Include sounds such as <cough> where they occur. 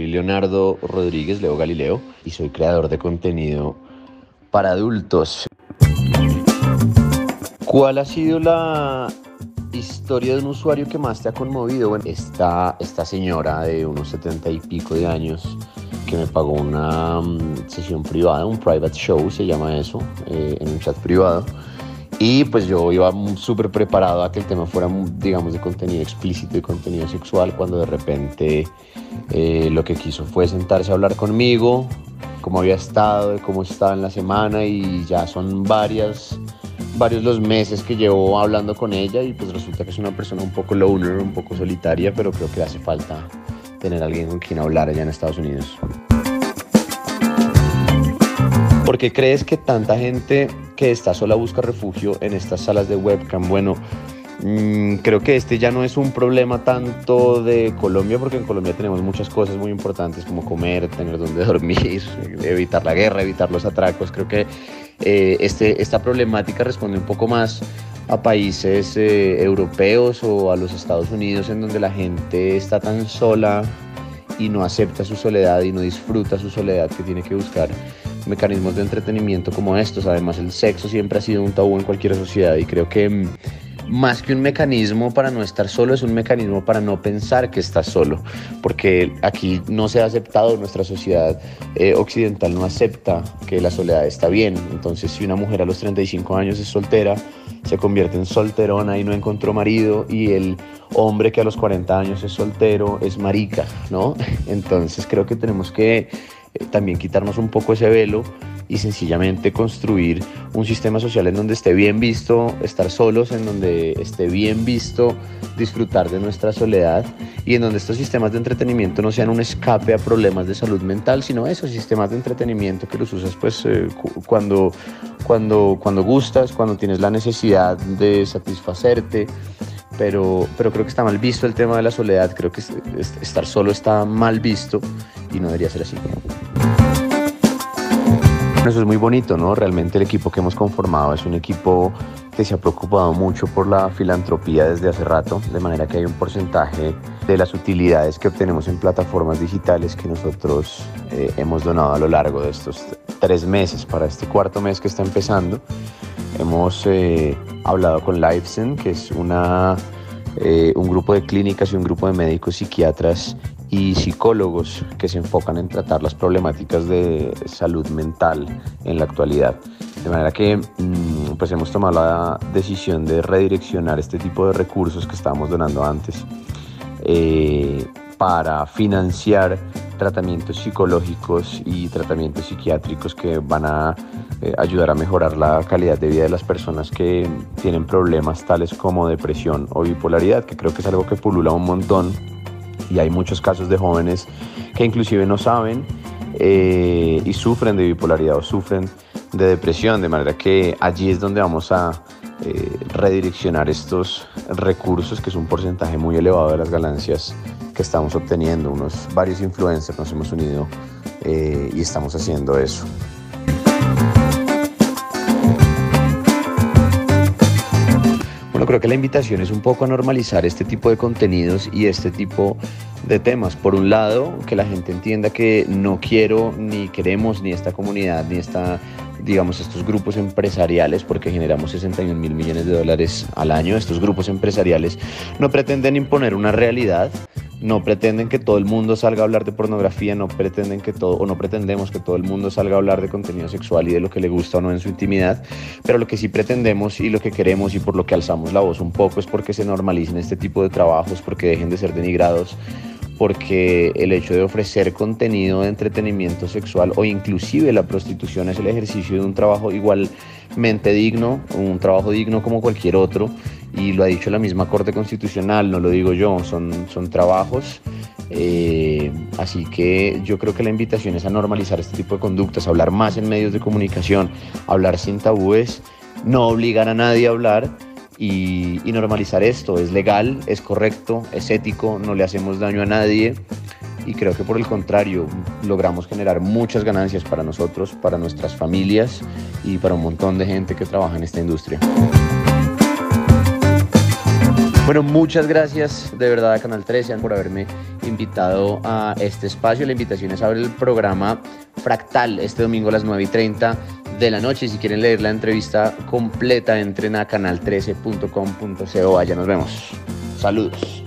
soy Leonardo Rodríguez, Leo Galileo, y soy creador de contenido para adultos. ¿Cuál ha sido la historia de un usuario que más te ha conmovido? Bueno, esta, esta señora de unos setenta y pico de años que me pagó una mm, sesión privada, un private show se llama eso, eh, en un chat privado. Y pues yo iba súper preparado a que el tema fuera, digamos, de contenido explícito y contenido sexual, cuando de repente eh, lo que quiso fue sentarse a hablar conmigo, cómo había estado, cómo estaba en la semana y ya son varias varios los meses que llevo hablando con ella y pues resulta que es una persona un poco loner, un poco solitaria, pero creo que hace falta tener alguien con quien hablar allá en Estados Unidos. ¿Por qué crees que tanta gente que está sola busca refugio en estas salas de webcam? Bueno, mm, creo que este ya no es un problema tanto de Colombia, porque en Colombia tenemos muchas cosas muy importantes como comer, tener donde <laughs> dormir, evitar la guerra, evitar los atracos. Creo que eh, este, esta problemática responde un poco más a países eh, europeos o a los Estados Unidos en donde la gente está tan sola y no acepta su soledad y no disfruta su soledad que tiene que buscar mecanismos de entretenimiento como estos. Además el sexo siempre ha sido un tabú en cualquier sociedad y creo que mm, más que un mecanismo para no estar solo, es un mecanismo para no pensar que estás solo, porque aquí no se ha aceptado, nuestra sociedad eh, occidental no acepta que la soledad está bien. Entonces, si una mujer a los 35 años es soltera, se convierte en solterona y no encontró marido, y el hombre que a los 40 años es soltero es marica, ¿no? <laughs> Entonces, creo que tenemos que eh, también quitarnos un poco ese velo y sencillamente construir un sistema social en donde esté bien visto estar solos, en donde esté bien visto disfrutar de nuestra soledad y en donde estos sistemas de entretenimiento no sean un escape a problemas de salud mental, sino esos sistemas de entretenimiento que los usas pues eh, cuando, cuando, cuando gustas, cuando tienes la necesidad de satisfacerte. Pero, pero creo que está mal visto el tema de la soledad, creo que estar solo está mal visto y no debería ser así. Eso es muy bonito, ¿no? Realmente el equipo que hemos conformado es un equipo que se ha preocupado mucho por la filantropía desde hace rato, de manera que hay un porcentaje de las utilidades que obtenemos en plataformas digitales que nosotros eh, hemos donado a lo largo de estos tres meses, para este cuarto mes que está empezando. Hemos eh, hablado con LifeSen, que es una, eh, un grupo de clínicas y un grupo de médicos psiquiatras y psicólogos que se enfocan en tratar las problemáticas de salud mental en la actualidad. De manera que mm, pues hemos tomado la decisión de redireccionar este tipo de recursos que estábamos donando antes eh, para financiar tratamientos psicológicos y tratamientos psiquiátricos que van a eh, ayudar a mejorar la calidad de vida de las personas que tienen problemas tales como depresión o bipolaridad, que creo que es algo que pulula un montón y hay muchos casos de jóvenes que inclusive no saben eh, y sufren de bipolaridad o sufren de depresión, de manera que allí es donde vamos a eh, redireccionar estos recursos, que es un porcentaje muy elevado de las ganancias que estamos obteniendo. Unos varios influencers nos hemos unido eh, y estamos haciendo eso. Creo que la invitación es un poco a normalizar este tipo de contenidos y este tipo de temas. Por un lado, que la gente entienda que no quiero ni queremos ni esta comunidad ni esta digamos, estos grupos empresariales, porque generamos 61 mil millones de dólares al año, estos grupos empresariales no pretenden imponer una realidad, no pretenden que todo el mundo salga a hablar de pornografía, no pretenden que todo, o no pretendemos que todo el mundo salga a hablar de contenido sexual y de lo que le gusta o no en su intimidad, pero lo que sí pretendemos y lo que queremos y por lo que alzamos la voz un poco es porque se normalicen este tipo de trabajos, porque dejen de ser denigrados, porque el hecho de ofrecer contenido de entretenimiento sexual o inclusive la prostitución es el ejercicio de un trabajo igualmente digno, un trabajo digno como cualquier otro, y lo ha dicho la misma Corte Constitucional, no lo digo yo, son, son trabajos. Eh, así que yo creo que la invitación es a normalizar este tipo de conductas, hablar más en medios de comunicación, hablar sin tabúes, no obligar a nadie a hablar y, normalizar esto. Es legal, es correcto, es ético, no le hacemos daño a nadie y creo que por el contrario logramos generar muchas ganancias para nosotros, para nuestras familias y para un montón de gente que trabaja en esta industria. Bueno, muchas gracias de verdad a Canal 13 por haberme invitado a este espacio. La invitación es a ver el programa Fractal este domingo a las 9 y 30 de la noche. Si quieren leer la entrevista completa, entren a canal13.com.co. Allá nos vemos. Saludos.